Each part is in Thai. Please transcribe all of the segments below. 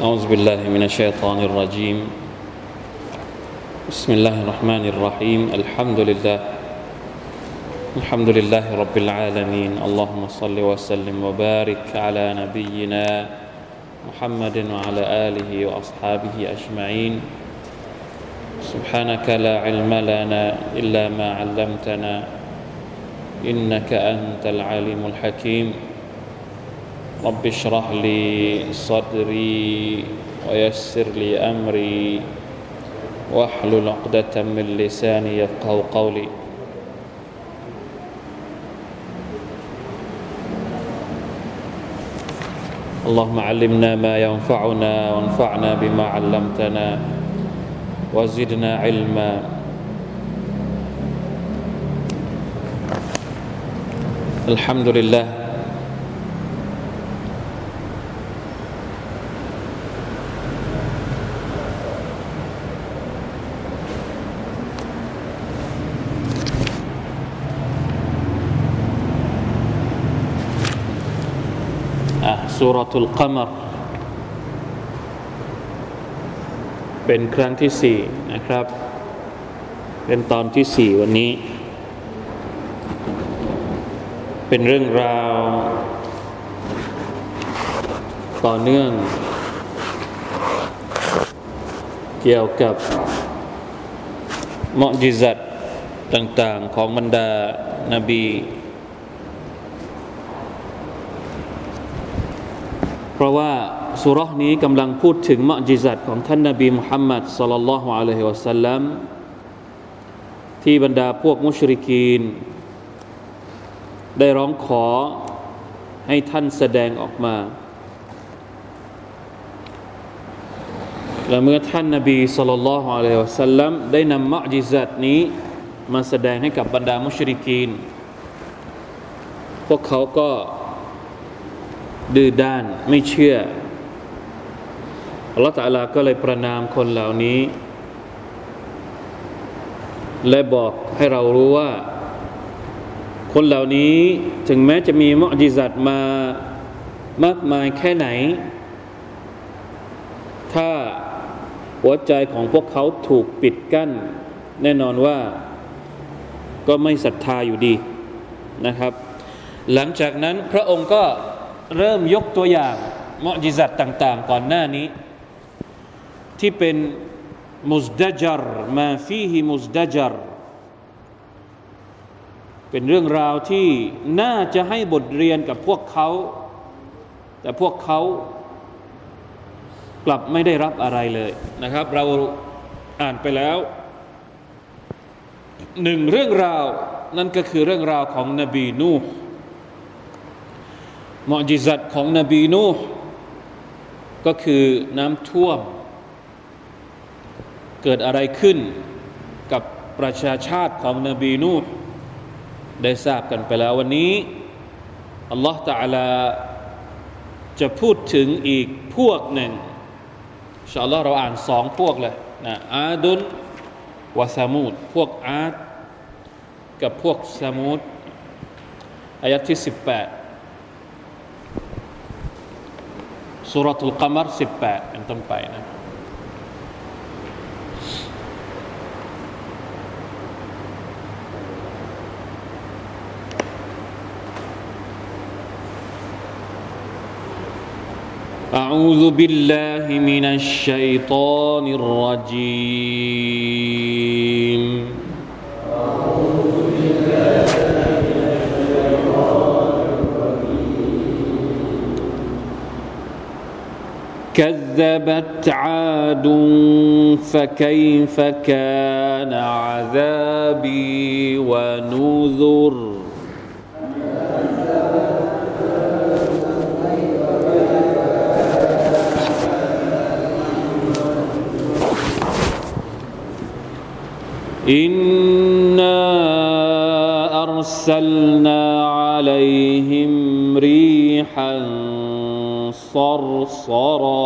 أعوذ بالله من الشيطان الرجيم. بسم الله الرحمن الرحيم. الحمد لله. الحمد لله رب العالمين. اللهم صل وسلم وبارك على نبينا محمد وعلى آله وأصحابه أجمعين. سبحانك لا علم لنا إلا ما علمتنا. إنك أنت العليم الحكيم. رب اشرح لي صدري ويسر لي أمري واحلل عقدة من لساني يفقه قولي. اللهم علمنا ما ينفعنا وانفعنا بما علمتنا وزدنا علما. الحمد لله สุรทุลกมรเป็นครั้งที่สี่นะครับ เป็นตอนที่สี่วันนี้ เป็นเรื่องราว ต่อเนื่อง เกี่ยวกับมอจิซัตต่างๆของบรรดานาบี เพ ราะว่าสุรานี้กำลังพูดถึงมอจิซัตของท่านนาบีมุฮัมมัดสัลลัลลอฮุอะลัยฮิวะสัลลัมที่บรรดาพวกมุชริกีน ได้ร้องขอให้ท่านแสดงออกมา และเมื่อท่านนาบีสุลต่านละฮ์อะลัยฮิวะสัลลัมได้นำมะจิซัตนี้มาแสดงให้กับบรรดามุชริกีน พวกเขาก็ ดื้อด้านไม่เชื่ออัลลอฮฺตะลาก็เลยประนามคนเหล่านี้ และบอกให้เรารู้ว่า คนเหล่านี้ถึงแม้จะมีมอจิซัตมามากมายแค่ไหน ถ้าหัวใจของพวกเขาถูกปิดกั้น แน่นอนว่าก็ไม่ศรัทธาอยู่ดีนะครับ หลังจากนั้นพระองค์ก็ เริ่มยกตัวอย่างมอจิซัตต่าง ๆ ก่อนหน้านี้ ที่เป็นมุสดจรมาฟีฮิมุสดจรเป็นเรื่องราวที่น่าจะให้บทเรียนกับพวกเขา แต่พวกเขากลับไม่ได้รับอะไรเลยนะครับ เราอ่านไปแล้วหนึ่งเรื่องราวนั่นก็คือเรื่องราวของนบีนูห์ มอจิซัตของนบีนูห์ก็คือน้ำท่วม เกิดอะไรขึ้นกับประชาชาติของนบีนูห์ได้ทราบกันไปแล้ววันนี้อัลลอฮฺตะลาจะพูดถึงอีกพวกหนึ่งชาลอเราอ่านสองพวกเลยนะอาดุนวะซามูดพวกอาดกับพวกซามูดอายัที่สิบแปด สุรทุลกามรสิบแปดเป็นต้นไปนะอาอูซุบิลลาฮิมินัชชัยฏอนิรรจีม كذبت عاد فكيف كان عذابي ونذر إنا أرسلنا عليهم ريحا صرصرا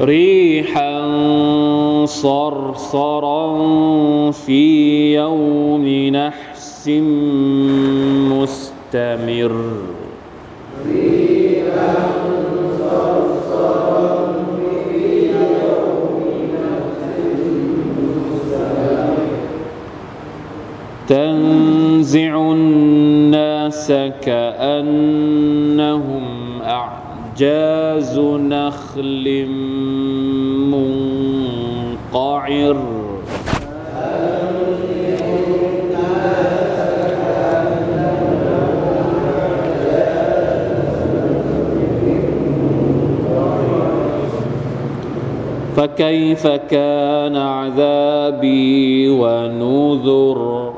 ريحا صرصرا في يوم نحس مستمر. تنزع الناس كأنهم أعجاز نخل منقعر. فكيف كان عذابي ونذر؟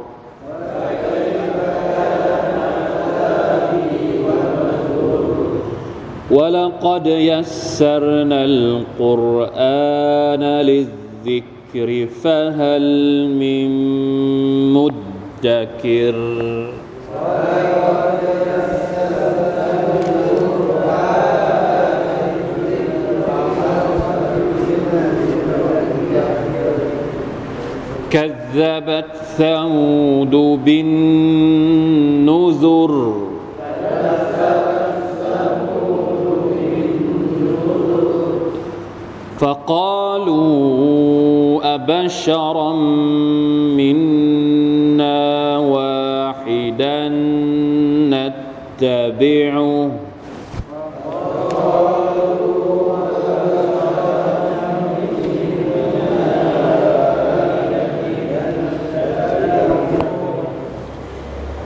ولقد يسرنا القرآن للذكر فهل من مدكر؟ كذبت ثمود بالنذر. فقالوا أبشرا منا واحدا نتبعه.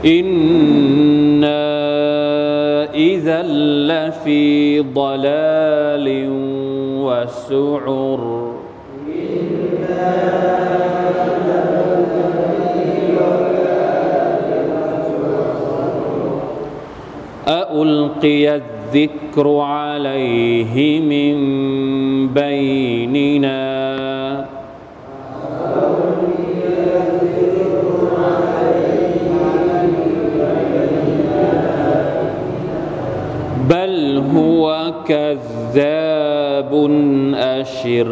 إنا إذا لفي ضلال وسعر. ألقي الذكر عليه من بيننا. كذاب أشر أشر.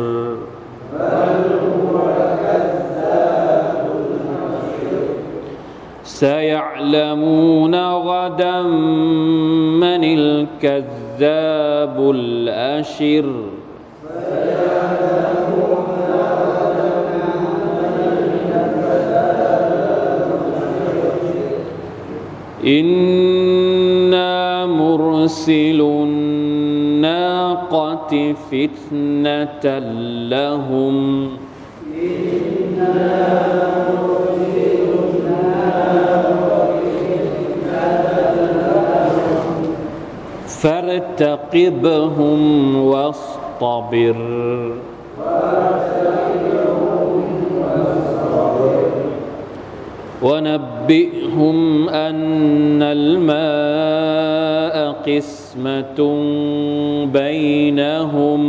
سيعلمون غدا من الكذاب الأشر. إنا مرسلون فتنة لهم. فارتقبهم واصطبر. ونبئهم أن الماء وَحِسْمَةٌ بَيْنَهُمْ.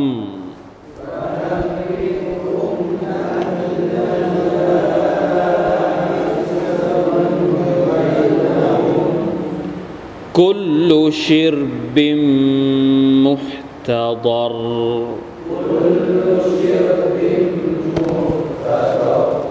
كل شرب محتضر كل شرب محتضر.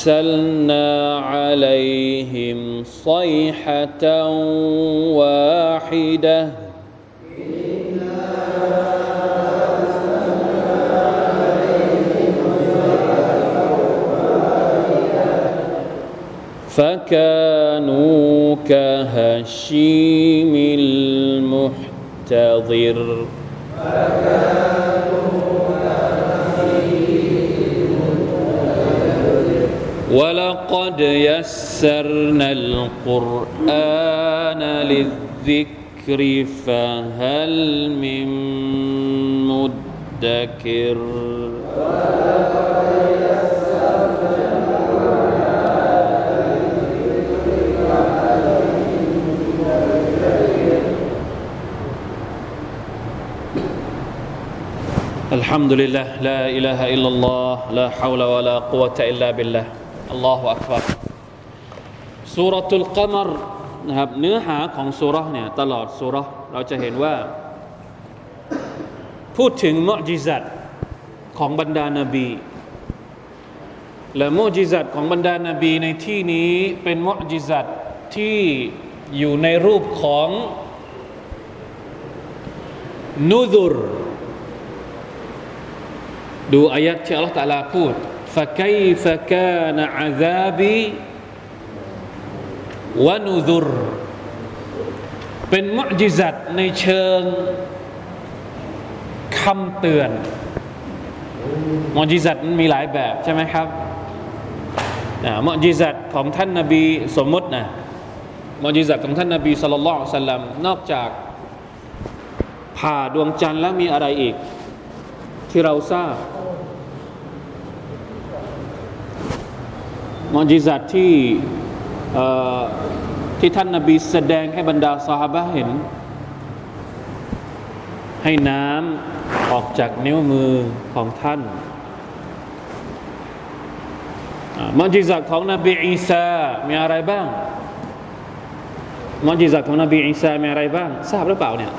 أرسلنا عليهم صيحة واحدة. فكانوا كهشيم المحتضر. ولقد يسرنا القرآن للذكر فهل من مدكر؟ الحمد لله لا إله إلا الله لا حول ولا قوة إلا بالله. อัลลอฮฺอักบัรสุรตุลกมรนะครับเนื้อหาของสุรเนี่ยตลอดสุรเราจะเห็นว่า พูดถึงมุจิซัตของบรรดานาบี และมุจิซัตของบรรดานาบีในที่นี้เป็นมุจิซัตที่อยู่ในรูปของนูดุรดูอายะที่อัลลอฮฺตะลาพูด فكيف كان عذابي วานุดุรเป็นมุจิซัตในเชิงคำเตือนมุจิซัตมันมีหลายแบบใช่ไหมครับนะมุจิซัตของท่านนาบีสมมตินะมุจิซัตของท่านนาบีสุลต่านสัลลัมนอกจากผ่าดวงจันทร์แล้วมีอะไรอีก ที่เราทราบ มุจิซัตที่ที่ท่านนาบีแสดงให้บรรดาสหายเห็น ให้น้ำออกจากนิ้วมือของท่านมอจิซัตของนบีอีสามีอะไรบ้างมอจิซัตของนบีอีสามีอะไรบ้าง ทราบหรือเปล่าเนี่ย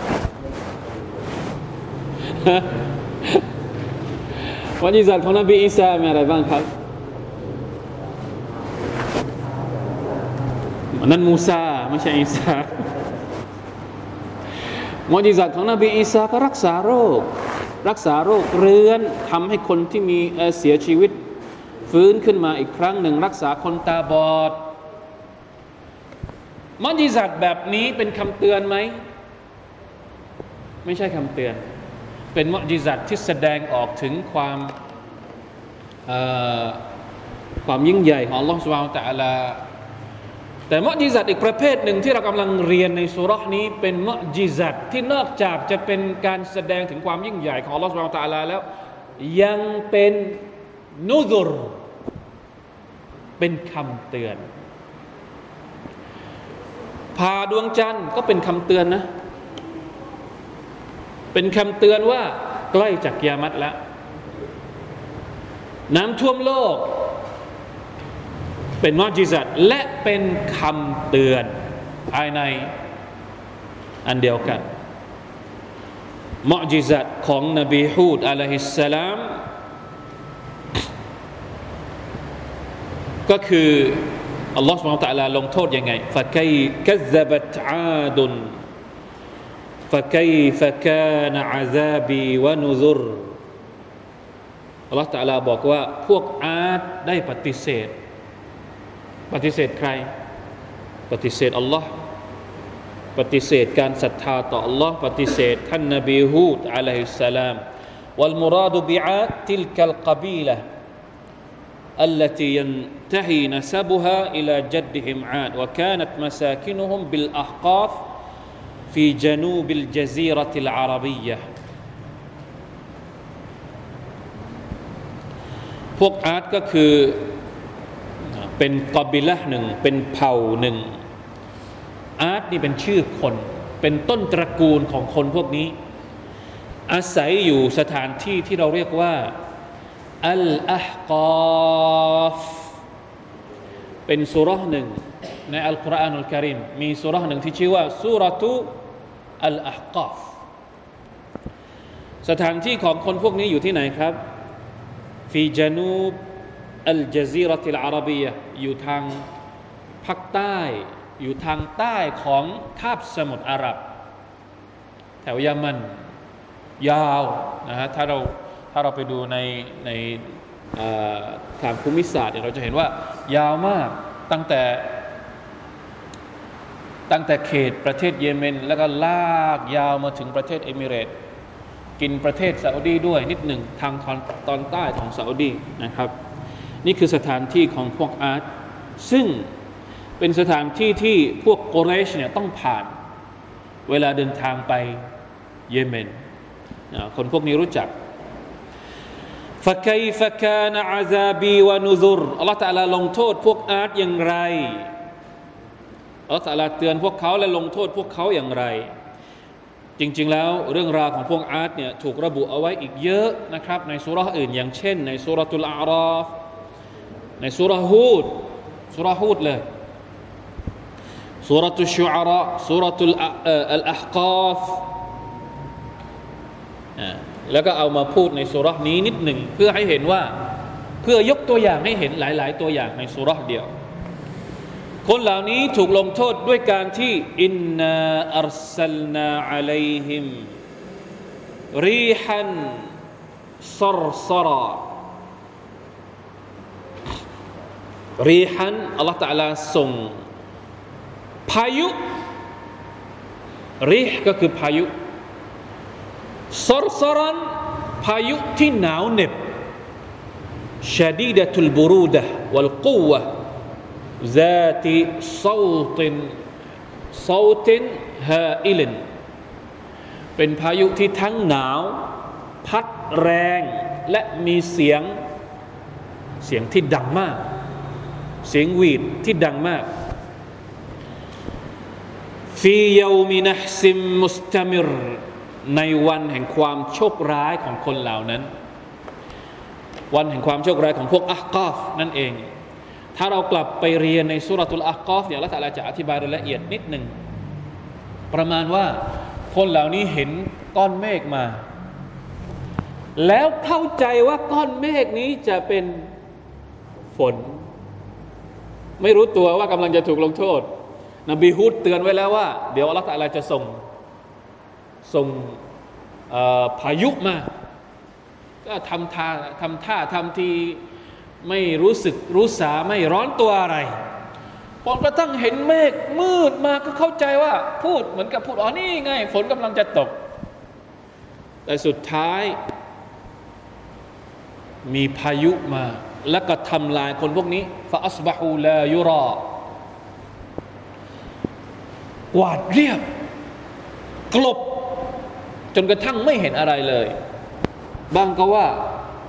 มอจิซัตของนบีอีสามีอะไรบ้างครับ นั่นมูซาไม่ใช่อีสามอจิซัตของนบีอีสาก็รักษาโรค รักษาโรคเรื้อนทำให้คนที่มีเสียชีวิต ฟื้นขึ้นมาอีกครั้งหนึ่ง รักษาคนตาบอดมอจิซัตแบบนี้เป็นคำเตือนไหม ไม่ใช่คำเตือน เป็นมอจิซัตที่แสดงออกถึงความความยิ่งใหญ่ของอัลลอฮฺ سبحانه وتعالى แต่มอจิซัตอีกประเภทหนึ่งที่เรากำลังเรียนในสูเราะฮ์นี้เป็นมอจิซัตที่นอกจากจะเป็นการแสดงถึงความยิ่งใหญ่ของอัลลอฮฺ سبحانه وتعالىแล้ว ยังเป็นนูซุรเป็นคำเตือนพาดวงจันทร์ก็เป็นคำเตือนนะ เป็นคำเตือนว่าใกล้จากยามัดแล้ว น้ำท่วมโลก เป็นมอจิสัดและเป็นคำเตือนภายในอันเดียวกันมอจิสัดของนบีฮูดอะลัยฮิสสลามก็คืออัลลอฮฺสุบฮานตะลาลงโทษยังไงฟะกัยกัซบัตอาดุนฟะกัยฟะกานอาซาบีวะนุซุรอัลลอฮฺตะลาบอกว่าพวกอาดได้ปฏิเสธ ปฏิเสธใคร ปฏิเสธอัลลอฮ์ปฏิเสธการศรัทธาต่ออัลลอฮ์ปฏิเสธท่านนบีฮูดอะลัยฮิสสลาม والمراد بعاد تلك القبيلة التي ينتهي نسبها إلى جدهم عاد وكانت مساكنهم بالأحقاف في جنوب الجزيرة العربية พวกอาร์ตก็คือ เป็นกอบิละหนึ่ง เป็นเผ่าหนึ่ง อาร์ตนี่เป็นชื่อคน เป็นต้นตระกูลของคนพวกนี้ อาศัยอยู่สถานที่ที่เราเรียกว่าอัลอาฮกอฟเป็นสุรษหนึ่งในอัลกุรอานอัลกิริมมีสุรษหนึ่งที่ชื่อว่าสุรตุอัลอาฮกอฟสถานที่ของคนพวกนี้อยู่ที่ไหนครับฟีจานูบ อัลจาซีรติลอาระบียอยู่ทางภาคใต้ อยู่ทางใต้ของคาบสมุทรอาหรับ แถวยามันยาวนะฮะถ้าเราถ้าเราไปดูในในทางภูมิศาสตร์เราจะเห็นว่ายาวมากตั้งแต่ตั้งแต่เขตประเทศเยเมน แล้วก็ลากยาวมาถึงประเทศเอมิเรตกินประเทศซาอุดีด้วยนิดหนึ่งทางตอนตอนใต้ของซาอุดีนะครับ นี่คือสถานที่ของพวกอาร์ตซึ่งเป็นสถานที่ที่พวกโกเรชเนี่ยต้องผ่าน เวลาเดินทางไปเยเมนคนพวกนี้รู้จักฟะไคฟะกานอาซาบีวานุซุรอัลลอฮฺตะลาลงโทษพวกอาร์ตอย่างไรอัลลอฮฺตะลาเตือนพวกเขาและลงโทษพวกเขาอย่างไร จริง ๆ แล้วเรื่องราวของพวกอาร์ตเนี่ยถูกระบุเอาไว้อีกเยอะนะครับในสุราอื่น อย่างเช่น ในสุรตุลอาราฟ ในสุรฮูดสุรฮูดเลยสุรตุชุอาระสุรตุลอัลอัฮกาฟแล้วก็เอามาพูดในสุรนี้นิดหนึ่งเพื่อให้เห็นว่าเพื่อยกตัวอย่างให้เห็นหลาย ๆ ตัวอย่างในสุรเดียว คนเหล่านี้ถูกลงโทษด้วยการที่อินนาอัลสลนาอะลัยฮิมรีฮันซรซรา รีฮันอัลลอฮฺตะลาส่งพายุรีฮก็คือพายุซรซรันพายุที่หนาวเหน็บชาดีดะตุลบูรูดะวัลกุวะ ذات صوت صوت هائل เป็นพายุที่ทั้งหนาว พัดแรง และมีเสียง เสียงที่ดังมาก เสียงหวีดที่ดังมากฟียามินะซิมมุสตามิรในวันแห่งความโชคร้ายของคนเหล่านั้น วันแห่งความโชคร้ายของพวกอัคกอฟนั่นเอง ถ้าเรากลับไปเรียนในสุรตุลอัคกอฟเนี่ยละตาลาจะอธิบายรายละเอียดนิดหนึ่งประมาณว่าคนเหล่านี้เห็นก้อนเมฆมา แล้วเข้าใจว่าก้อนเมฆนี้จะเป็นฝน ไม่รู้ตัวว่ากำลังจะถูกลงโทษ นบีฮุดเตือนไว้แล้วว่า เดี๋ยวอัลลอฮฺจะส่งส่งพายุมา ก็ทำท่าทำท่าทำทีไม่รู้สึกรู้สาไม่ร้อนตัวอะไรพอกระทั่งเห็นเมฆมืดมาก็เข้าใจว่า พูดเหมือนกับพูดอ๋อนี่ไง ฝนกำลังจะตก แต่สุดท้าย มีพายุมา แล้วก็ทำลายคนพวกนี้ฟาอัสบะฮูลายุรอกวาดเรียบ กลบ จนกระทั่งไม่เห็นอะไรเลย บางก็ว่า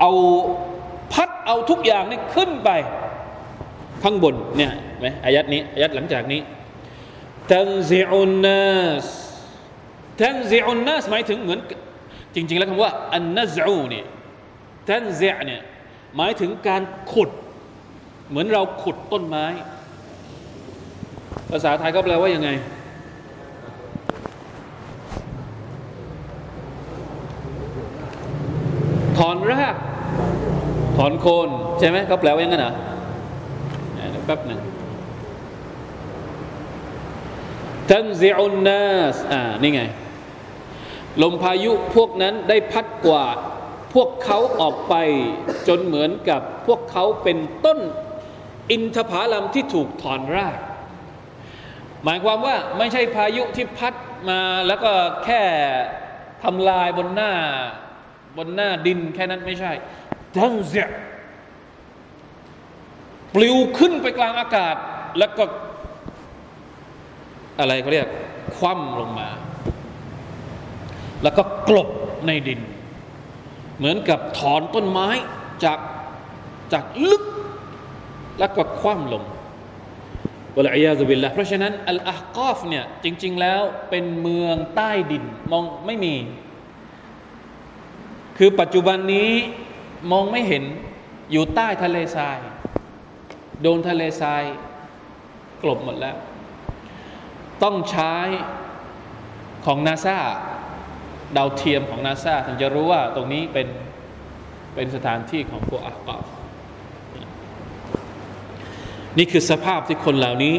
เอาพัดเอาทุกอย่างนี่ขึ้นไป ข้างบนเนี่ยไหมอายัดนี้อายัดหลังจากนี้ทันซิอุนนัสทันซิอุนนัสหมายถึงเหมือน จริง ๆ แล้วคำว่า อันนัซูเนี่ยทันซิเนี่ย หมายถึงการขุด เหมือนเราขุดต้นไม้ ภาษาไทยก็แปลว่ายังไง ถอนราก ถอนโคนใช่ไหมเขาแปลว่าย่างนั้นเหรอแป๊บหนึ่งทันซิอุนนัสอ่านี่ไง ลมพายุพวกนั้นได้พัดกวาด พวกเขาออกไปจนเหมือนกับพวกเขาเป็นต้นอินทผลัมที่ถูกถอนราก หมายความว่าไม่ใช่พายุที่พัดมาแล้วก็แค่ทำลายบนหน้าบนหน้าดินแค่นั้นไม่ใช่ทั้งเสียปลิวขึ้นไปกลางอากาศ แล้วก็ อะไรเขาเรียก คว่ำลงมา แล้วก็กลบในดิน เหมือนกับถอนต้นไม้จากจากลึกแล้วก็คว่ำลงวะลัยยาซุบิลละเพราะฉะนั้นอัลอาฮกอฟเนี่ยจริง ๆ แล้วเป็นเมืองใต้ดินมองไม่มี คือปัจจุบันนี้มองไม่เห็นอยู่ใต้ทะเลทราย โดนทะเลทรายกลบหมดแล้ว ต้องใช้ของนาซา ดาวเทียมของนาซาถึงจะรู้ว่าตรงนี้เป็นเป็นสถานที่ของพวกอักาฟนี่คือสภาพที่คนเหล่านี้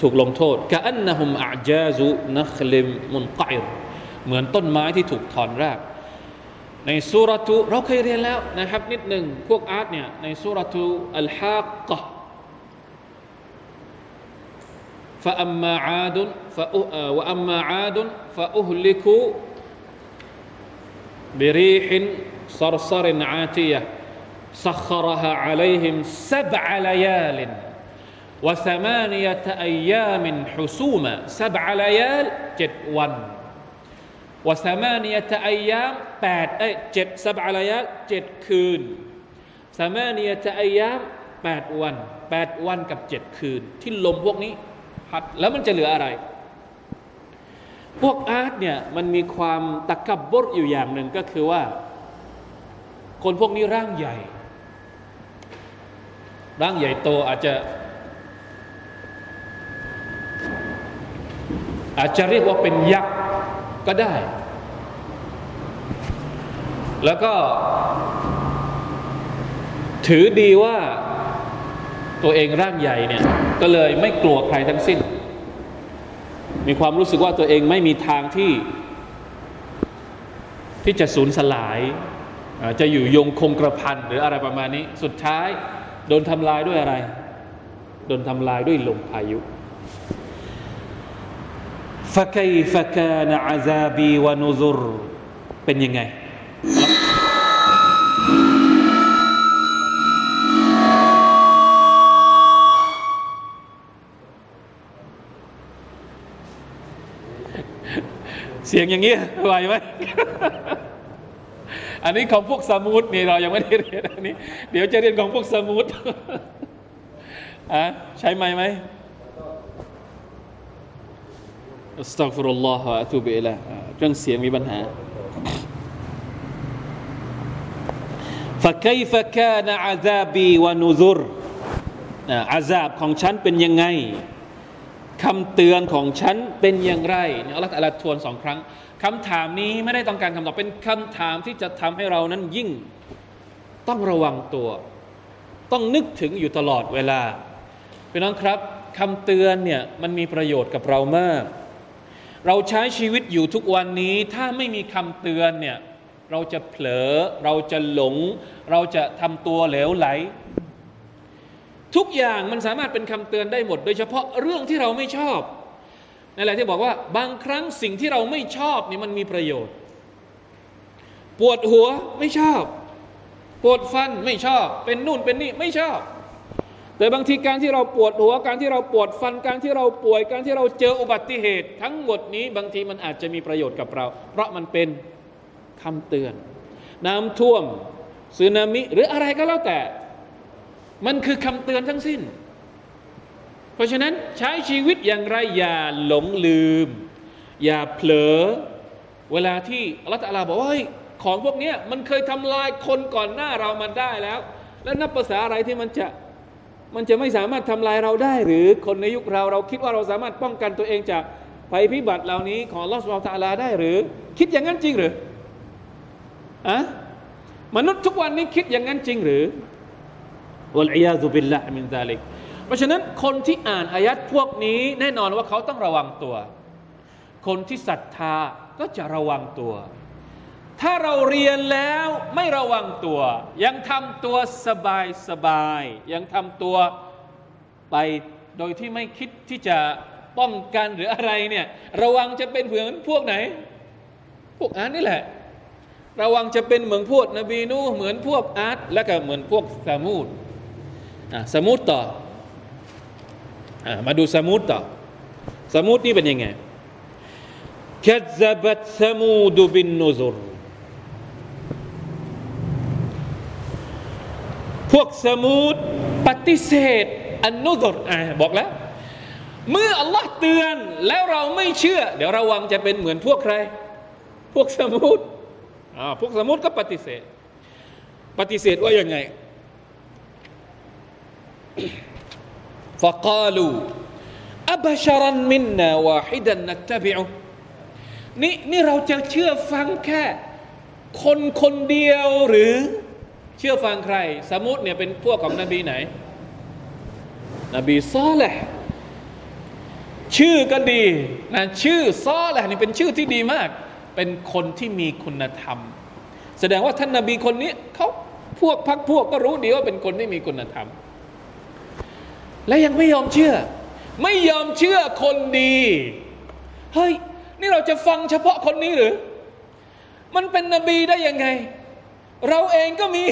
ถูกลงโทษกะอันนะฮุมอาจาซุนัคลิมมุนกอยเหมือนต้นไม้ที่ถูกถอนรากในสุรทูเราเคยเรียนแล้วนะครับนิดหนึ่งพวกอาร์ตเนี่ยในสุรทูอัลฮะกะ فأما عاد وأما عاد فأهلكوا บิริหินซารซารินอาตียะซัครฮะอาลัยฮิมซับอาลายาลินวะสมานียะอายามินฮุซูมะซับอาลายาลเจ็ดวันวะสมานียะอายามแปดเอ้ยเจ็ดซับอาลายาลเจ็ดคืนสมานียะอายามแปดวันแปดวันกับเจ็ดคืน ที่ลมพวกนี้พัดแล้วมันจะเหลืออะไร พวกอาร์ตเนี่ยมันมีความตะกับบดอยู่อย่างหนึ่งก็คือว่า คนพวกนี้ร่างใหญ่ ร่างใหญ่โตอาจจะ อาจจะเรียกว่าเป็นยักษ์ก็ได้ แล้วก็ ถือดีว่าตัวเองร่างใหญ่เนี่ย ก็เลยไม่กลัวใครทั้งสิ้น มีความรู้สึกว่าตัวเองไม่มีทางที่ ที่จะสูญสลาย จะอยู่ยงคงกระพันหรืออะไรประมาณนี้ สุดท้าย โดนทำลายด้วยอะไร โดนทำลายด้วยลมพายุ فكيف كان عذابي ونذر เป็นยังไง เสียงอย่างนี้ไหวไหมอันนี้ของพวกสมุทนี่เรายังไม่ได้เรียนอันนี้ เดี๋ยวจะเรียนของพวกสมุทอ่ะใช้ไหมไหมอัสตัฆฟิรุลลอฮฺอะตูบิอิละเรื่องเสียงมีปัญหา فكيف كان عذابي ونذر อาซาบของฉันเป็นยังไง คำเตือนของฉันเป็นอย่างไรอัลลอฮฺอัลทวนสองครั้งคำถามนี้ไม่ได้ต้องการคำตอบเป็นคำถามที่จะทำให้เรานั้นยิ่งต้องระวังตัว ต้องนึกถึงอยู่ตลอดเวลาพี่น้องครับคำเตือนเนี่ยมันมีประโยชน์กับเรามาก เราใช้ชีวิตอยู่ทุกวันนี้ ถ้าไม่มีคำเตือนเนี่ยเราจะเผลอ เราจะหลง เราจะทำตัวเหลวไหล ทุกอย่างมันสามารถเป็นคำเตือนได้หมด โดยเฉพาะเรื่องที่เราไม่ชอบนั่นแหละที่บอกว่าบางครั้งสิ่งที่เราไม่ชอบนี่มันมีประโยชน์ ปวดหัวไม่ชอบ ปวดฟันไม่ชอบ เป็นนู่นเป็นนี่ไม่ชอบ แต่บางทีการที่เราปวดหัว การที่เราปวดฟันการที่เราป่วย การที่เราเจออุบัติเหตุ ทั้งหมดนี้บางทีมันอาจจะมีประโยชน์กับเรา เพราะมันเป็นคำเตือน น้ำท่วมสึนามิหรืออะไรก็แล้วแต่ มันคือคำเตือนทั้งสิ้น เพราะฉะนั้นใช้ชีวิตอย่างไรอย่าหลงลืม อย่าเผลอ เวลาที่อัลลอฮฺบอกว่าของพวกนี้มันเคยทำลายคนก่อนหน้าเรามันได้แล้ว แล้วนับภาษาอะไรที่มันจะมันจะไม่สามารถทำลายเราได้ หรือคนในยุคเราเราคิดว่าเราสามารถป้องกันตัวเองจากภัยพิบัติเหล่านี้ของลอสวาตาลาได้หรือ คิดอย่างนั้นจริงหรืออะมนุษย์ทุกวันนี้คิดอย่างนั้นจริงหรือ วลอียาซุบิลละมินซาลิกเพราะฉะนั้นคนที่อ่านอายัดพวกนี้แน่นอนว่าเขาต้องระวังตัว คนที่ศรัทธาก็จะระวังตัว ถ้าเราเรียนแล้วไม่ระวังตัว ยังทำตัวสบายสบาย ยังทำตัวไปโดยที่ไม่คิดที่จะป้องกันหรืออะไรเนี่ยระวังจะเป็นเหมือนพวกไหน พวกอ่านนี่แหละ ระวังจะเป็นเหมือนพวกนบีนูเหมือนพวกอาร์ตและก็เหมือนพวกสามูด สมุดต่ออมาดูสมุดต่อ สมุดนี่เป็นยังไงคัซบัตสมูดบินนุซุรพวกสมุดปฏิเสธอันนุซุรอ่าบอกแล้ว เมื่ออัลลอฮ์เตือนแล้วเราไม่เชื่อ เดี๋ยวระวังจะเป็นเหมือนพวกใคร พวกสมุดพวกสมุดก็ปฏิเสธ ปฏิเสธว่ายังไง فقالوا أبشرا منا واحدا نتبعه นี่นี่เราจะเชื่อฟังแค่ คนคนเดียวหรือเชื่อฟังใคร สมุติเนี่ยเป็นพวกของนบีไหน นบีซอแหละชื่อก็ดีนะชื่อซอแหละนี่เป็นชื่อที่ดีมาก เป็นคนที่มีคุณธรรม แสดงว่าท่านนบีคนนี้เขาพวกพักพวกก็รู้ดีว่าเป็นคนที่มีคุณธรรม และยังไม่ยอมเชื่อ ไม่ยอมเชื่อคนดี เฮ้ย นี่เราจะฟังเฉพาะคนนี้หรือ มันเป็นนบีได้ยังไง เราเองก็มี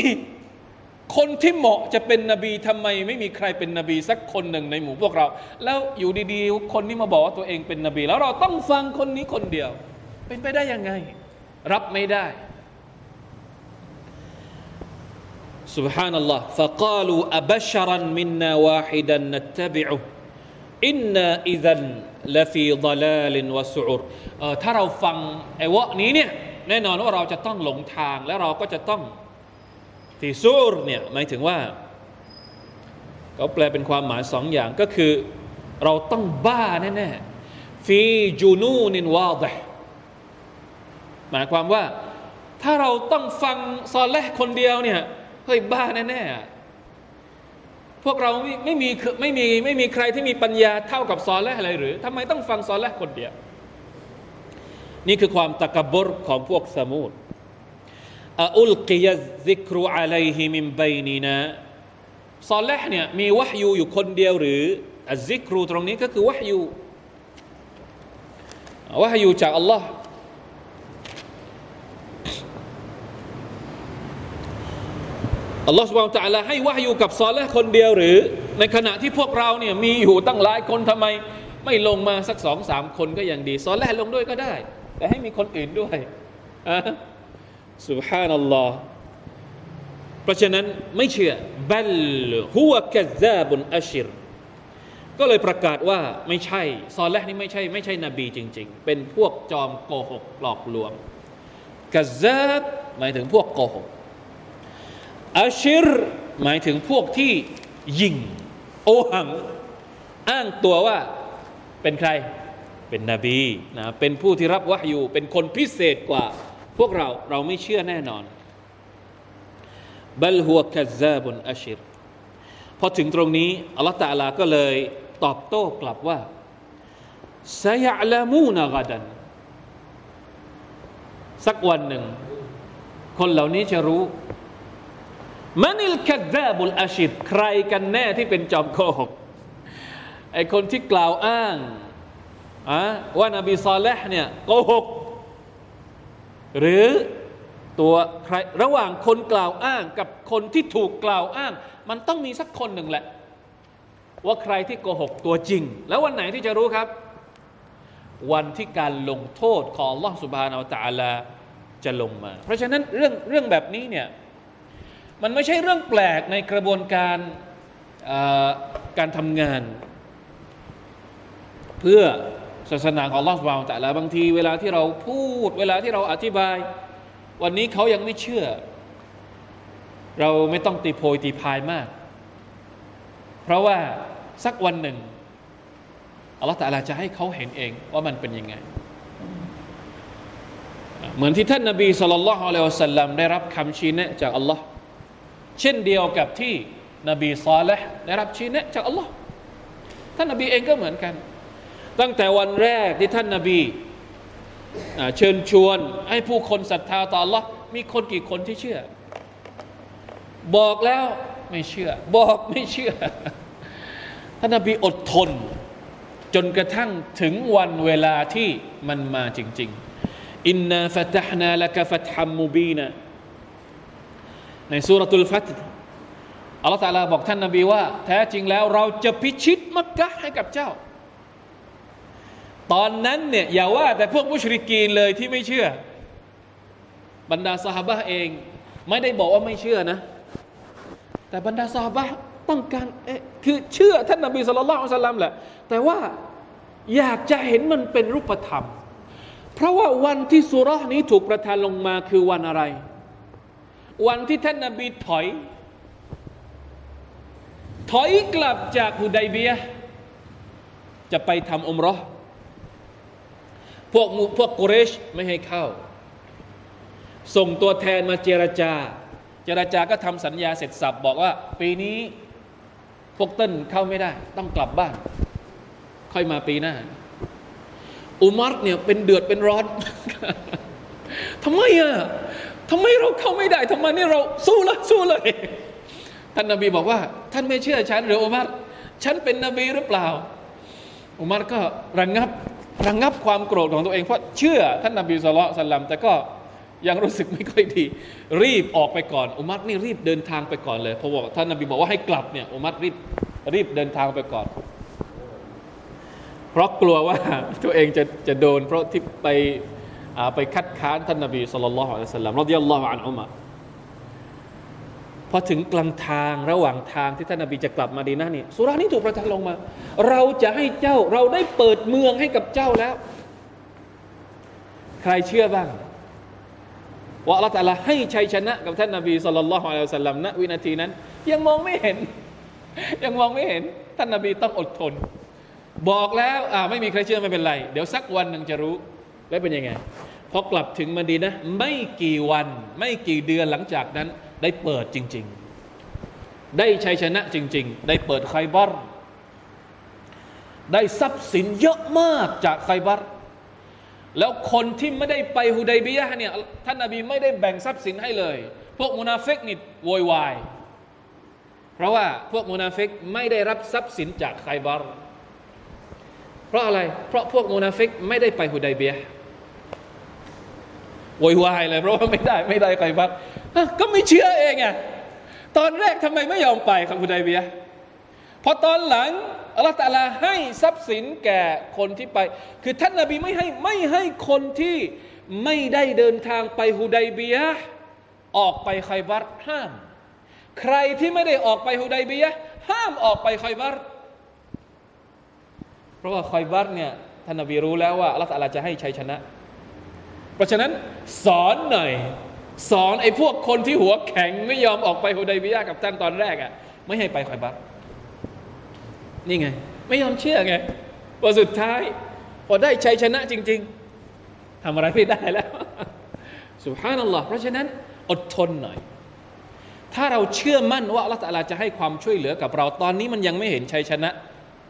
คนที่เหมาะจะเป็นนบีทำไม ไม่มีใครเป็นนบีสักคนหนึ่งในหมู่พวกเรา แล้วอยู่ดีๆ คนนี้มาบอกว่าตัวเองเป็นนบี แล้วเราต้องฟังคนนี้คนเดียว เป็นไปได้ยังไง รับไม่ได้ سبحان الله فقالوا أبشرا منا واحدا نتبعه إنا إذا لفي ضلال وسعر เออถ้าเราฟังไอ้วะนี้เนี่ยแน่นอนว่าเราจะต้องหลงทางและเราก็จะต้องที่ซูรเนี่ยหมายถึงว่าเขาแปลเป็นความหมายสองอย่างก็คือ เราต้องบ้าแน่ๆฟีจูนูนินวาดหมายความว่า ถ้าเราต้องฟังซอลแลห์คนเดียวเนี่ย เฮ้ยบ้าแน่ๆพวกเราไม่ไม่มีไม่มีไม่มีใครที่มีปัญญาเท่ากับซอลแลห์อะไรหรือทำไมต้องฟังซอลแลห์คนเดียว นี่คือความตะกบรของพวกสมุดอุลกิยซิกรุอะลัยฮิมิมบัยนีนะซอลแลห์เนี่ยมีวะฮยูอยู่คนเดียวหรืออัซิกรูตรงนี้ก็คือวะฮยูวะฮยูจากอัลลอฮ์ อัลลอฮ์สุบานตะลาให้วะฮยูกับซอลแลห์คนเดียวหรือ ในขณะที่พวกเราเนี่ยมีอยู่ตั้งหลายคนทำไม ไม่ลงมาสักสองสามคนก็ยังดี ซอลแลห์ลงด้วยก็ได้ แต่ให้มีคนอื่นด้วยอะสุบฮานัลลอฮ์เพราะฉะนั้นไม่เชื่อบัลฮุวกัซาบุนอัชิรก็เลยประกาศว่าไม่ใช่ ซอลแลห์นี่ไม่ใช่ ไม่ใช่นบีจริง ๆ เป็นพวกจอมโกหกหลอกลวงกัซาบหมายถึงพวกโกหก อัชิรหมายถึงพวกที่ยิง โอหัง อ้างตัวว่าเป็นใคร เป็นนบีนะเป็นผู้ที่รับวะฮยูเป็นคนพิเศษกว่า พวกเราเราไม่เชื่อแน่นอนบัลฮัวกัซาบุนอัชิรพอถึงตรงนี้อัลลอฮฺตาลาก็เลยตอบโต้กลับว่าซยะลามูนกดัน สักวันหนึ่ง คนเหล่านี้จะรู้ มันิลกัซาบุลอาชิดใครกันแน่ที่เป็นจอมโกหกไอคนที่กล่าวอ้างอะว่านาบีซอลและเนี่ยโกหก หรือตัวใครระหว่างคนกล่าวอ้างกับคนที่ถูกกล่าวอ้าง มันต้องมีสักคนหนึ่งแหละ ว่าใครที่โกหกตัวจริง แล้ววันไหนที่จะรู้ครับ วันที่การลงโทษของลอสุบานอัลตะลาจะลงมา เพราะฉะนั้นเรื่องเรื่องแบบนี้เนี่ย มันไม่ใช่เรื่องแปลกในกระบวนการการทำงาน เพื่อศาสนาของลอสบาวแต่ละบางทีเวลาที่เราพูด เวลาที่เราอธิบาย วันนี้เขายังไม่เชื่อ เราไม่ต้องตีโพยตีพายมาก เพราะว่าสักวันหนึ่งอัลลอฮฺแต่ละจะให้เขาเห็นเองว่ามันเป็นยังไง เหมือนที่ท่านนาบีสุลต่านละฮ์อะลัยฮิวะสัลลัมได้รับคำชี้แนะจากอัลลอฮ์ เช่นเดียวกับที่นบีซาเลห์ได้รับชี้แนะจากอัลลอฮ์ท่านนบีเองก็เหมือนกัน ตั้งแต่วันแรกที่ท่านนบีเชิญชวนให้ผู้คนศรัทธาต่อ Allah มีคนกี่คนที่เชื่อ บอกแล้วไม่เชื่อ บอกไม่เชื่อท่านนบีอดทน จนกระทั่งถึงวันเวลาที่มันมาจริง ๆ อินนาฟะตห์นาละกฟัตฮัมมูบีนะ ในสุรตุลฟัตอัลลอฮฺตาลาบอกท่านนาบีว่า แท้จริงแล้วเราจะพิชิตมักกะให้กับเจ้า ตอนนั้นเนี่ยอย่าว่าแต่พวกมุชริกีนเลยที่ไม่เชื่อ บรรดาสหบะเอง ไม่ได้บอกว่าไม่เชื่อนะ แต่บรรดาสหบะต้องการเอ๊คือเชื่อท่านนาบีสุลต่านสัลลัมแหละแต่ว่าอยากจะเห็นมันเป็นรูปธรรม เพราะว่าวันที่สุรานี้ถูกประทานลงมาคือวันอะไร วันที่ท่านนาบีถอย ถอยกลับจากฮุดัยเบียจะไปทำอมรอพวกพวกกุเรชไม่ให้เข้า ส่งตัวแทนมาเจรจา เจรจาก็ทำสัญญาเสร็จสับบอกว่า ปีนี้พวกเต้นเข้าไม่ได้ ต้องกลับบ้าน ค่อยมาปีหน้า อุมัรเนี่ยเป็นเดือดเป็นร้อนทำไมอะ ทำไมเราเข้าไม่ได้ทำไมนี่เราสู้เลยสู้เลยท่านนบีบอกว่า ท่านไม่เชื่อฉันหรืออุมัรฉันเป็นนบีหรือเปล่าอุมัรก็ระงงับระงงับความโกรธของตัวเองเพราะเชื่อท่านนบีสุลต่านแต่ก็ยังรู้สึกไม่ค่อยดี รีบออกไปก่อนอุมัรนี่รีบเดินทางไปก่อนเลยเพราะว่าท่านนบีบอกว่าให้กลับเนี่ยอุมัรรีบรีบเดินทางไปก่อน เพราะกลัวว่าตัวเองจะจะโดน เพราะที่ไป ไปคัดค้านท่านนบีสุลต่านละฮ์อัลสลัมรดิยัลลอฮุอันอุมะพอถึงกลางทางระหว่างทางที่ท่านนบีจะกลับมาดีนะนี่สุรานี้ถูกประทานลงมา เราจะให้เจ้าเราได้เปิดเมืองให้กับเจ้าแล้ว ใครเชื่อบ้างว่าอัลลอฮฺตะลาให้ชัยชนะกับท่านนบีสุลต่านละฮ์อะลัยฮิสลัมณวินาทีนั้น ยังมองไม่เห็น ยังมองไม่เห็น ท่านนบีต้องอดทน บอกแล้วอ่าไม่มีใครเชื่อไม่เป็นไร เดี๋ยวสักวันหนึ่งจะรู้ แล้วเป็นยังไงพอกลับถึงมาดีนะ ไม่กี่วันไม่กี่เดือนหลังจากนั้น ได้เปิดจริง ๆ ได้ชัยชนะจริง ๆ ได้เปิดไคบอรได้ทรัพย์สินเยอะมากจากไคบอรแล้วคนที่ไม่ได้ไปฮุดัยบียะเนี่ยท่านนาบีไม่ได้แบ่งทรัพย์สินให้เลย พวกมุนาฟิกนี่โวยวาย เพราะว่าพวกมุนาฟิกไม่ได้รับทรัพย์สินจากไคบาร์เพราะอะไร เพราะพวกมุนาฟิกไม่ได้ไปฮุดัยบียะ โวยวายเลยเพราะว่าไม่ได้ไม่ได้ไคบาร์ก็ไม่เชื่อเองอะตอนแรกทำไมไม่ยอมไปครับฮุดัยบียพอตอนหลังอัลลอฮฺ تعالىให้ทรัพย์สินแก่คนที่ไป คือท่านนบีไม่ให้ไม่ให้คนที่ไม่ได้เดินทางไปฮุดัยเบียออกไปไคบัตห้าม ใครที่ไม่ได้ออกไปฮุดัยเบียห้ามออกไปไคบัตเพราะว่าไคบัตเนี่ยท่านนาบีรู้แล้วว่าอัลลอฮฺตาลาจะให้ชัยชนะ เพราะฉะนั้นสอนหน่อย สอนไอ้พวกคนที่หัวแข็งไม่ยอมออกไปฮุดัยบียากับท่านตอนแรกอะ่ะไม่ให้ไปไคบัตนี่ไง ไม่ยอมเชื่อไงพอสุดท้าย พอได้ชัยชนะจริง ๆทำอะไรไม่ได้แล้วสุภานัลลอฮ์เพราะฉะนั้นอดทนหน่อย ถ้าเราเชื่อมั่นว่าอัลลอฮฺจะให้ความช่วยเหลือกับเราตอนนี้มันยังไม่เห็นชัยชนะ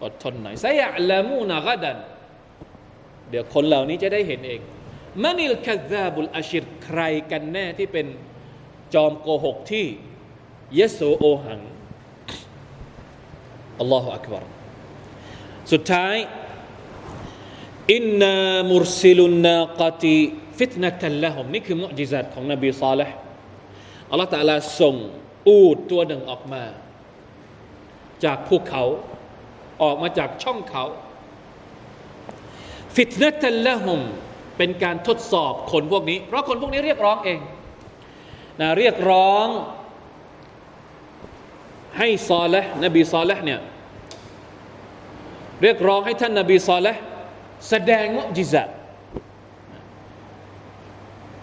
อดทนหน่อยไซยะลามูนากดัน เดี๋ยวคนเหล่านี้จะได้เห็นเอง มันิลคาซาบุลอาชิรใครกันแน่ที่เป็นจอมโกหกที่เยโสโอหังอัลลอฮฺอักบารสุดท้ายอินนามุรซิลุนนากติฟิตนะตัลละฮุมนี่คือมุจิซัตของนบีซาลห์อัลลอฮฺตะลาส่งอูดตัวหนึ่งออกมา จากภูเขาออกมาจากช่องเขา ฟิตนะตัลละฮุม เป็นการทดสอบคนพวกนี้ เพราะคนพวกนี้เรียกร้องเองนะเรียกร้องให้ซอละนบีซอละเนี่ยเรียกร้องให้ท่านนบีซอละแสดงมุจิซัต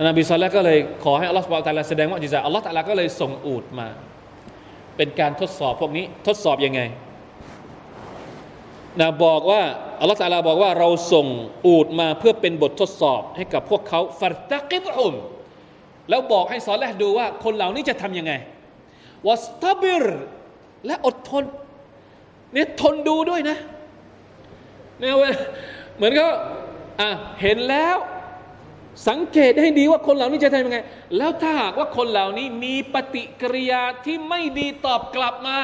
นบีซอละก็เลยขอให้อัลลอฮฺสุบะตะลาแสดงมุจิซัตอัลลอฮฺตะลาก็เลยส่งอูดมา เป็นการทดสอบพวกนี้ทดสอบยังไง นะบอกว่าอัลลอฮฺตะลาบอกว่าเราส่งอูดมาเพื่อเป็นบททดสอบให้กับพวกเขาฟัตตะกิบอุมแล้วบอกให้ซอนและดูว่าคนเหล่านี้จะทำยังไงวัสตบิรและอดทนเนี่ยทนดูด้วยนะเนี่ยเหมือนก็อะเห็นแล้วสังเกตให้ดีว่าคนเหล่านี้จะทำยังไง แล้วถ้าหากว่าคนเหล่านี้มีปฏิกิริยาที่ไม่ดีตอบกลับมา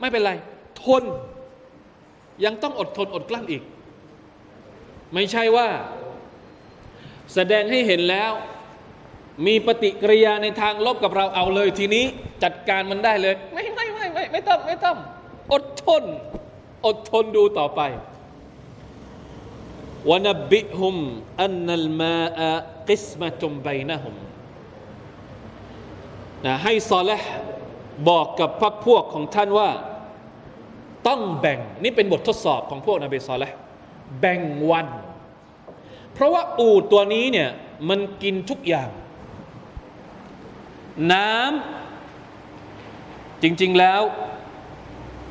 ไม่เป็นไร ทน ยังต้องอดทนอดกลั้นอีก ไม่ใช่ว่า แสดงให้เห็นแล้ว มีปฏิกิริยาในทางลบกับเราเอาเลย ทีนี้จัดการมันได้เลย ไม่ไม่ไม่ไม่ไม่ต้องไม่ต้อง อดทน อดทนดูต่อไปวนบิฮุมอันนัลมาอะกิสมาตุมไบนะฮุมนะให้ซอลห์บอกกับพรรคพวกของท่านว่า ต้องแบ่งนี่เป็นบททดสอบของพวกนบีซอลห์แบ่งวัน เพราะว่าอูดตัวนี้เนี่ยมันกินทุกอย่าง น้ำจริง ๆแล้ว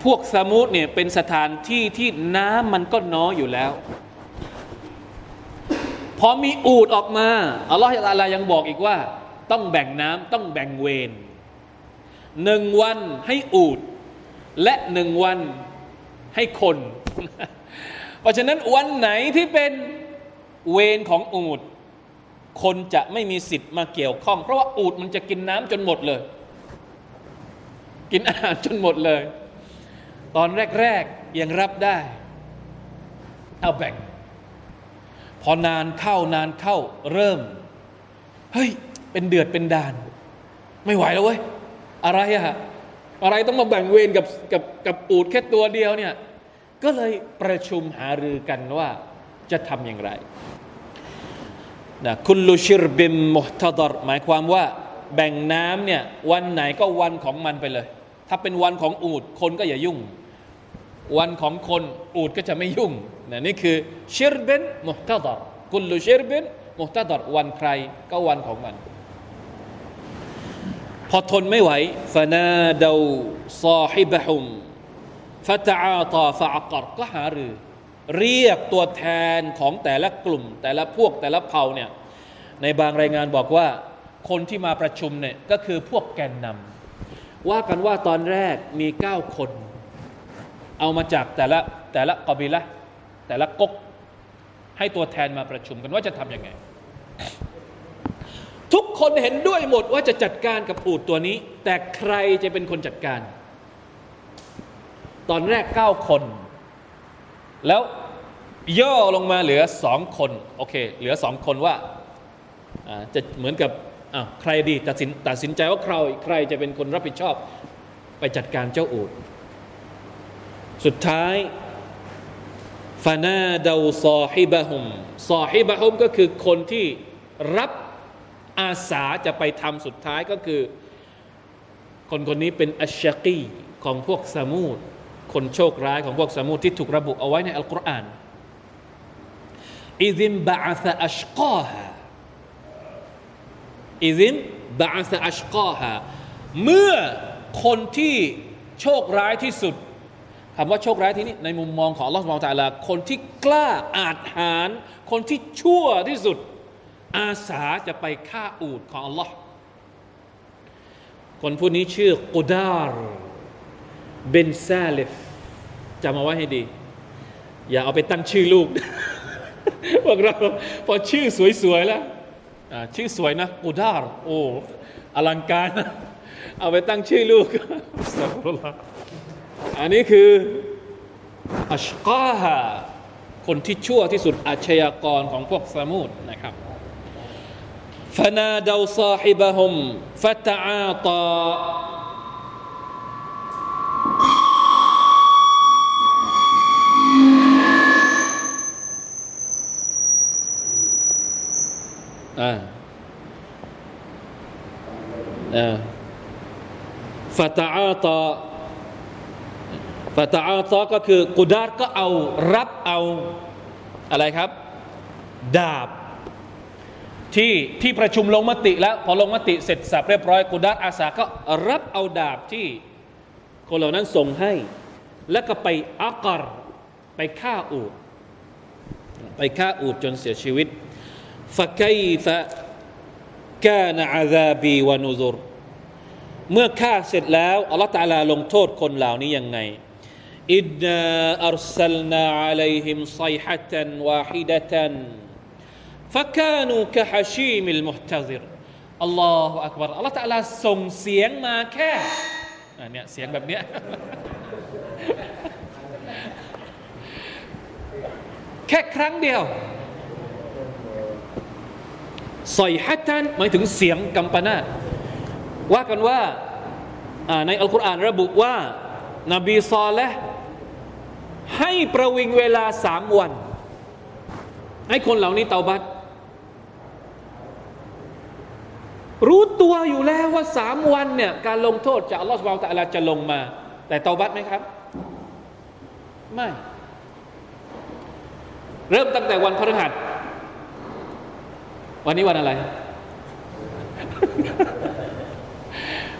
พวกสมุทเนี่ยเป็นสถานที่ที่น้ำมันก็น้อยอยู่แล้ว พอมีอูดออกมาอัลลอฮฺอัลลอฮยังบอกอีกว่า ต้องแบ่งน้ำต้องแบ่งเวรหนึ่งวันให้อูดและหนึ่งวัน ให้คน เพราะฉะนั้นวันไหนที่เป็นเวรของอูดคนจะไม่มีสิทธิ์มาเกี่ยวข้อง เพราะว่าอูดมันจะกินน้ำจนหมดเลย กินอาหารจนหมดเลย ตอนแรกๆยังรับได้ เอาแบ่ง พอนานเข้านานเข้าเริ่ม เฮ้ย เป็นเดือดเป็นดาน ไม่ไหวแล้วเว้ย อะไรอะ อะไรต้องมาแบ่งเวรกับกับกับอูดแค่ตัวเดียวเนี่ยก็เลยประชุมหารือกันว่าจะทำอย่างไรนะคุณลูชิรบิมมุฮตดรหมายความว่าแบ่งน้ำเนี่ยวันไหนก็วันของมันไปเลย ถ้าเป็นวันของอูดคนก็อย่ายุ่ง วันของคนอูดก็จะไม่ยุ่งนะนี่คือชิรเบนมุฮตดรกุลลุชิรเบนมุฮตดรวันใครก็วันของมัน อทนไม่ไหวฟนาดาซาฮิบะฮุมฟะตาตาฟะอักรก็หารือ เรียกตัวแทนของแต่ละกลุ่ม แต่ละพวกแต่ละเผ่าเนี่ยในบางรายงานบอกว่า คนที่มาประชุมเนี่ยก็คือพวกแกนนำว่ากันว่าตอนแรกมีเก้าคน เอามาจากแต่ละแต่ละกบิละแต่ละกกให้ตัวแทนมาประชุมกันว่าจะทำยังไง ทุกคนเห็นด้วยหมดว่าจะจัดการกับอูดตัวนี้ แต่ใครจะเป็นคนจัดการ ตอนแรกเก้าคน แล้วย่อลงมาเหลือสองคน โอเค เหลือสองคนว่าจะเหมือนกับใครดีตัดสินตัดสินใจว่าใครใครจะเป็นคนรับผิดชอบ ไปจัดการเจ้าอูดสุดท้ายฟานาดาวซอฮิบะฮุมซอฮิบะฮุมก็คือคนที่รับ อาสาจะไปทำสุดท้ายก็คือ คนคนนี้เป็นอัชชกีของพวกสมูดคนโชคร้ายของพวกสมูดที่ถูกระบุเอาไว้ในอัลกุรอานอิซิมบะอัสอัชกาฮาإذ انبعث أشقاهاเมื่อคนที่โชคร้ายที่สุดคำว่าโชคร้ายที่นี่ในมุมมองของอัลลอฮฺ سبحانه وتعالىคนที่กล้าอาจหาญ คนที่ชั่วที่สุด อาสาจะไปฆ่าอูฐของอัลลอฮ์คนผู้นี้ชื่อกุดาร บินซาลิฟจำเอาไว้ให้ดี อย่าเอาไปตั้งชื่อลูกพวกเราพอชื่อสวยๆแล้วชื่อสวยนะกูดาร์โอ้อลังการนะเอาไปตั้งชื่อลูกสักละอันนี้คืออัชกาฮาคนที่ชั่วที่สุดอาชญากรของพวกสมุดนะครับ ฟนาดาวซาฮิบะฮุมฟะตะอาตาอ่าอ่าฟะตะอาตาฟาตาอัลตอก็คือกุดาร์ก็เอารับเอาอะไรครับ ดาบ ที่ที่ประชุมลงมติแล้ว พอลงมติเสร็จสับเรียบร้อยกุดาร์อาสาก็รับเอาดาบที่คนเหล่านั้นส่งให้ แล้วก็ไปอักรไปฆ่าอูดไปฆ่าอูดจนเสียชีวิตฟะไกฟะกานอาซาบีวานุซุรเมื่อฆ่าเสร็จแล้วอัลลอฮฺตาลาลงโทษคนเหล่านี้ยังไงอิดะอัร์เซลนะอาไลฮิมไซฮะตันวาฮิดะตัน ฟักานูกะฮชีมิลมุฮตซิรอัลลอฮฺอักบารอัลลอฮฺตะลาส่งเสียงมาแค่อันเนี้ยเสียงแบบเนี้ยแค่ครั้งเดียวใส่ฮัตันหมายถึงเสียงกำปนาตว่ากันว่าในอัลกุรอานระบุว่า นบีซอลและให้ประวิงเวลาสามวัน ให้คนเหล่านี้เตาบัต รู้ตัวอยู่แล้วว่าสามวันเนี่ยการลงโทษจากอัลลอฮฺสุบไบร์ตะลาจะลงมา แต่เตาบัตไหมครับ ไม่ เริ่มตั้งแต่วันพฤหัสวันนี้วันอะไร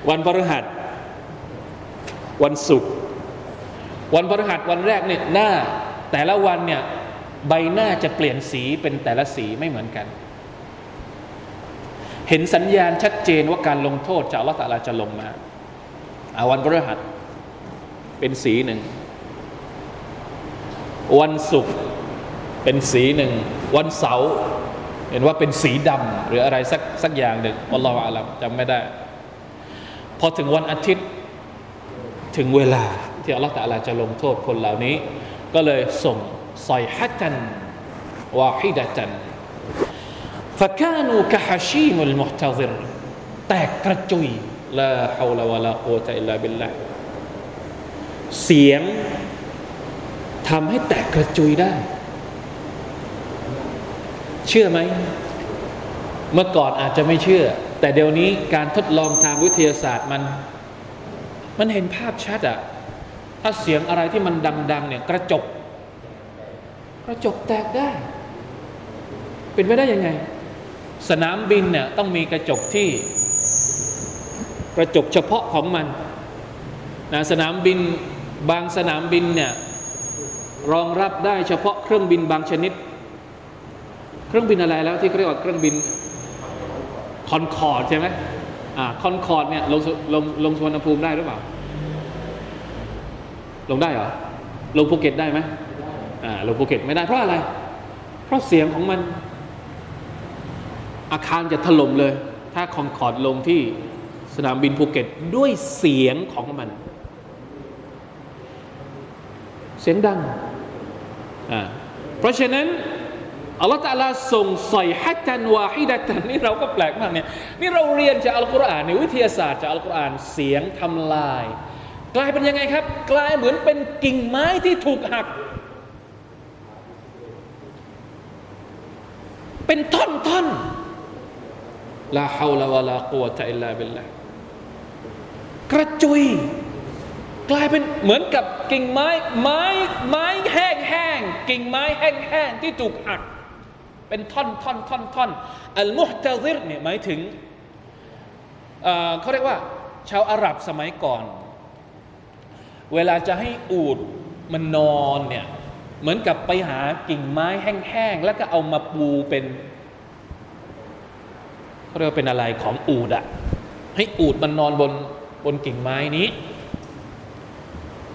วันพฤหัส วันศุกร์วันพฤหัสวันแรกเนี่ยหน้า แต่ละวันเนี่ยใบหน้าจะเปลี่ยนสีเป็นแต่ละสีไม่เหมือนกัน เห็นสัญญาณชัดเจนว่าการลงโทษจากอัลลอฮฺตะลาจะลงมาอาวันพฤหัสเป็นสีหนึ่ง วันศุกร์เป็นสีหนึ่ง วันเสาร์เห็นว่าเป็นสีดำหรืออะไรสักสักอย่างหนึ่งอัลลอฮฺอาลัมจำไม่ได้ พอถึงวันอาทิตย์ถึงเวลาที่อัลลอฮฺตะลาจะลงโทษคนเหล่านี้ ก็เลยส่งซอยฮัจันวาฮิดะจัน ฟะกานูกะฮะชีมุลมุฮตะซิรแตกกระจุยลาฮาวลาวะลาโอตะอิลลาบิลละเสียงทำให้แตกกระจุยได้ เชื่อไหม เมื่อก่อนอาจจะไม่เชื่อ แต่เดี๋ยวนี้การทดลองทางวิทยาศาสตร์มัน มันเห็นภาพชัดอะถ้าเสียงอะไรที่มันดัง ๆ เนี่ยกระจก กระจกแตกได้ เป็นไปได้ยังไง สนามบินเนี่ยต้องมีกระจกที่กระจกเฉพาะของมันนะสนามบินบางสนามบินเนี่ยรองรับได้เฉพาะเครื่องบินบางชนิด เครื่องบินอะไรแล้วที่เรียกว่าเครื่องบินคอนคอร์ดใช่ไหมอ่าคอนคอร์ดเนี่ยลงลงลงสุวรรณภูมิได้หรือเปล่า ลงได้เหรอ ลงภูเก็ตได้ไหมอ่าลงภูเก็ตไม่ได้เพราะอะไร เพราะเสียงของมัน อาคารจะถล่มเลย ถ้าคอนคอร์ดลงที่สนามบินภูเก็ตด้วยเสียงของมัน เสียงดังอ่าเพราะฉะนั้นอัลลอฮฺตาลาส่งใส่ฮัจันวาฮิดะตันนี่เราก็แปลกมากเนี่ยนี่เราเรียนจากอัลกุรอานในวิทยาศาสตร์จากอัลกุรอานเสียงทำลาย กลายเป็นยังไงครับ กลายเหมือนเป็นกิ่งไม้ที่ถูกหัก เป็นท่อนท่อน ลาฮาวลาวะลากุวะตะอิลลาบิลลากระจุย กลายเป็นเหมือนกับกิ่งไม้ไม้ไม้แห้งแห้งกิ่งไม้แห้งแห้งที่ถูกหัก เป็นท่อนท่อนท่อนท่อนอัลมุฮตะซิรเนี่ยหมายถึงเขาเรียกว่า ชาวอาหรับสมัยก่อน เวลาจะให้อูดมันนอนเนี่ยเหมือนกับไปหากิ่งไม้แห้งๆแล้วก็เอามาปูเป็น เขาเรียกว่าเป็นอะไรของอูดอะให้อูดมันนอนบนบนกิ่งไม้นี้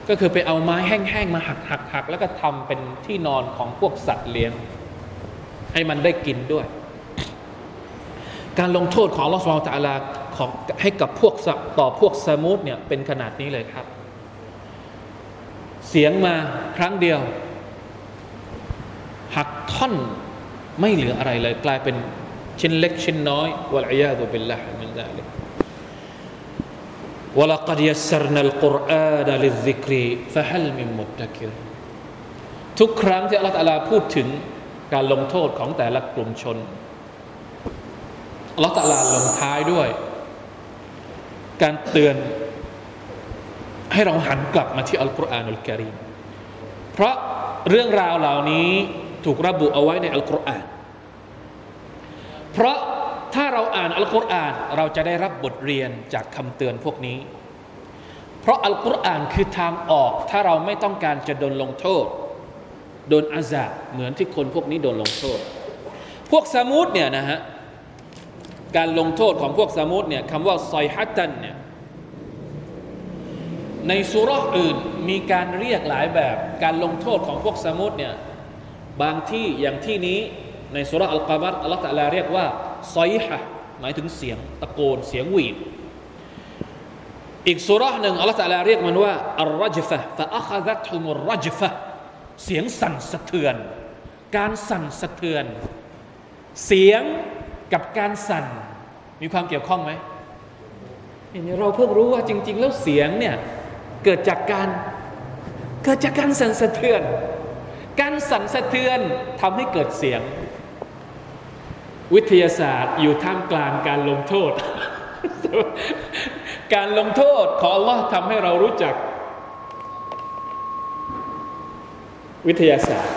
ก็คือไปเอาไม้แห้งๆมาหักหักหักแล้วก็ทำเป็นที่นอนของพวกสัตว์เลี้ยง ให้มันได้กินด้วย การลงโทษของอัลลอฮฺซุบฮานะฮูวะตาลาของให้กับพวกต่อพวกษะมูดเนี่ยเป็นขนาดนี้เลยครับ เสียงมาครั้งเดียว หักท่อนไม่เหลืออะไรเลย กลายเป็น ชิ้นเล็กชิ้นน้อยวะลัยยาตุบิลลาฮ์มินซาลิก ولقد يسرنا القرآن للذكر فهل من مدكر ทุกครั้งที่อัลลอฮฺตาลาพูดถึงการลงโทษของแต่ละกลุ่มชนอัลลอฮฺตาลาลงท้ายด้วย การเตือนให้เราหันกลับมาที่อัลกุรอานอัลกิริมเพราะเรื่องราวเหล่านี้ถูกระบุเอาไว้ในอัลกุรอาน เพราะถ้าเราอ่านอัลกุรอานเราจะได้รับบทเรียนจากคำเตือนพวกนี้ เพราะอัลกุรอานคือทางออก ถ้าเราไม่ต้องการจะโดนลงโทษ โดนอาซาเหมือนที่คนพวกนี้โดนลงโทษ พวกสมุดเนี่ยนะฮะการลงโทษของพวกสมุดเนี่ยคำว่าซอยฮัตตันเนี่ยในสุรษอื่นมีการเรียกหลายแบบ การลงโทษของพวกสมุดเนี่ยบางที่อย่างที่นี้ ในสุรอัลกาบัตอัลลอฮฺตะลาเรียกว่าซอยฮะหมายถึงเสียงตะโกนเสียงหวีดอีกสุรหนึ่งอัลลอฮฺตะลาเรียกมันว่าอัลรจฟะฟะอัคซัตฮุมุรรจฟะเสียงสั่นสะเทือน การสั่นสะเทือน เสียงกับการสั่นมีความเกี่ยวข้องไหมนี่เราเพิ่งรู้ว่าจริง ๆ แล้วเสียงเนี่ยเกิดจากการเกิดจากการสั่นสะเทือน การสั่นสะเทือนทำให้เกิดเสียง วิทยาศาสตร์อยู่ท่ามกลางการลงโทษ การลงโทษของ Allah ทำให้เรารู้จัก วิทยาศาสตร์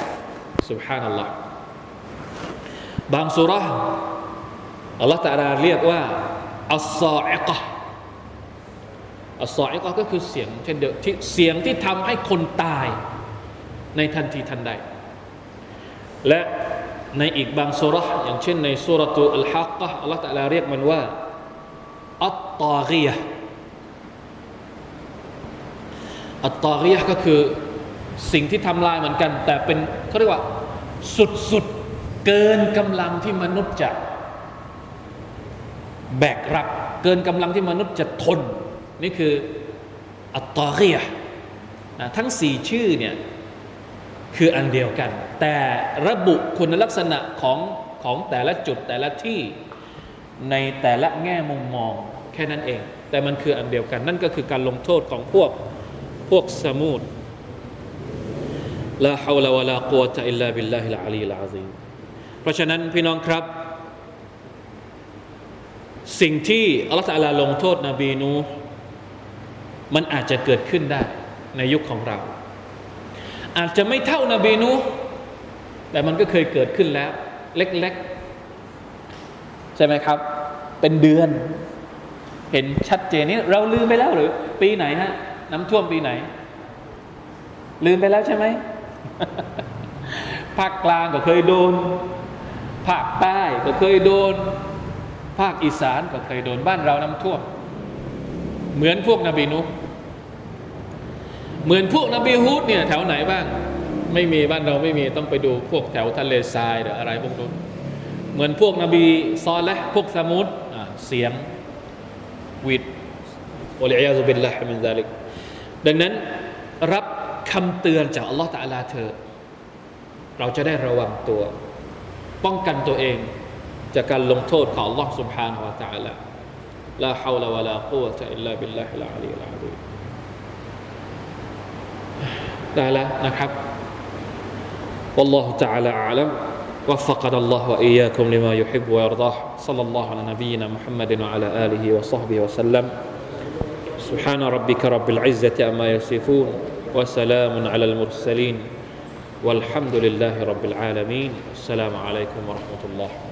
สุบฮานัลลอฮ์บางสุรษอัลลอฮ์ตะลาเรียกว่าอัลซออิกะอัลซออิกะก็คือเสียงเช่นเดียวที่เสียงที่ทำให้คนตายในทันทีทันใด และ ในอีกบางสุรษอย่างเช่นในสุรตุอัลฮักกะอัลลอฮฺตะลาเรียกมันว่าอัตตากียะอัตตากียะก็คือสิ่งที่ทำลายเหมือนกัน แต่เป็นเขาเรียกว่าสุดๆเกินกำลังที่มนุษย์จะแบกรับ เกินกำลังที่มนุษย์จะทน นี่คืออัตตากียะทั้งสี่ชื่อเนี่ย คืออันเดียวกัน แต่ระบุคุณลักษณะของของแต่ละจุดแต่ละที่ในแต่ละแง่มุมมองแค่นั้นเอง แต่มันคืออันเดียวกัน นั่นก็คือการลงโทษของพวกพวกสมุดลาฮาวลาวะลากุวะตะอิลลาบิลลาฮิลอาลีลอาซีเพราะฉะนั้นพี่น้องครับ สิ่งที่อัลลอฮฺลาลงโทษนบีนูมันอาจจะเกิดขึ้นได้ในยุคของเรา อาจจะไม่เท่านบีนูแต่มันก็เคยเกิดขึ้นแล้ว เล็กๆ ใช่ไหมครับ เป็นเดือน เห็นชัดเจนนี้ เราลืมไปแล้วหรือ ปีไหนฮะ น้ำท่วมปีไหน ลืมไปแล้วใช่ไหมภาคกลางก็เคยโดน ภาคใต้ก็เคยโดน ภาคอีสานก็เคยโดนบ้านเราน้ำท่วม เหมือนพวกนบีนุ เหมือนพวกนบีฮุดเนี่ยแถวไหนบ้าง ไม่มีบ้านเราไม่มีต้องไปดูพวกแถวทะเลทรายหรืออะไรพวกนู้นเหมือนพวกนบีซอลและพวกสมุดเสียงวิดอัลลอฮฺบิลละฮ์มินซาลิกดังนั้นรับคำเตือนจากอัลลอฮฺตาลาเธอ เราจะได้ระวังตัว ป้องกันตัวเอง จากการลงโทษของอัลลอฮฺสุบฮานวะตาลาลาฮาวลาวะลากุวะตะอิลลาบิลลาฮิลาลีลาลี ได้แล้วนะครับ والله تعالى أعلم وفقنا الله وإياكم لما يحب ويرضاه صلى الله على نبينا محمد وعلى آله وصحبه وسلم سبحان ربك رب العزة أما يصفون وسلام على المرسلين والحمد لله رب العالمين السلام عليكم ورحمة الله وبركاته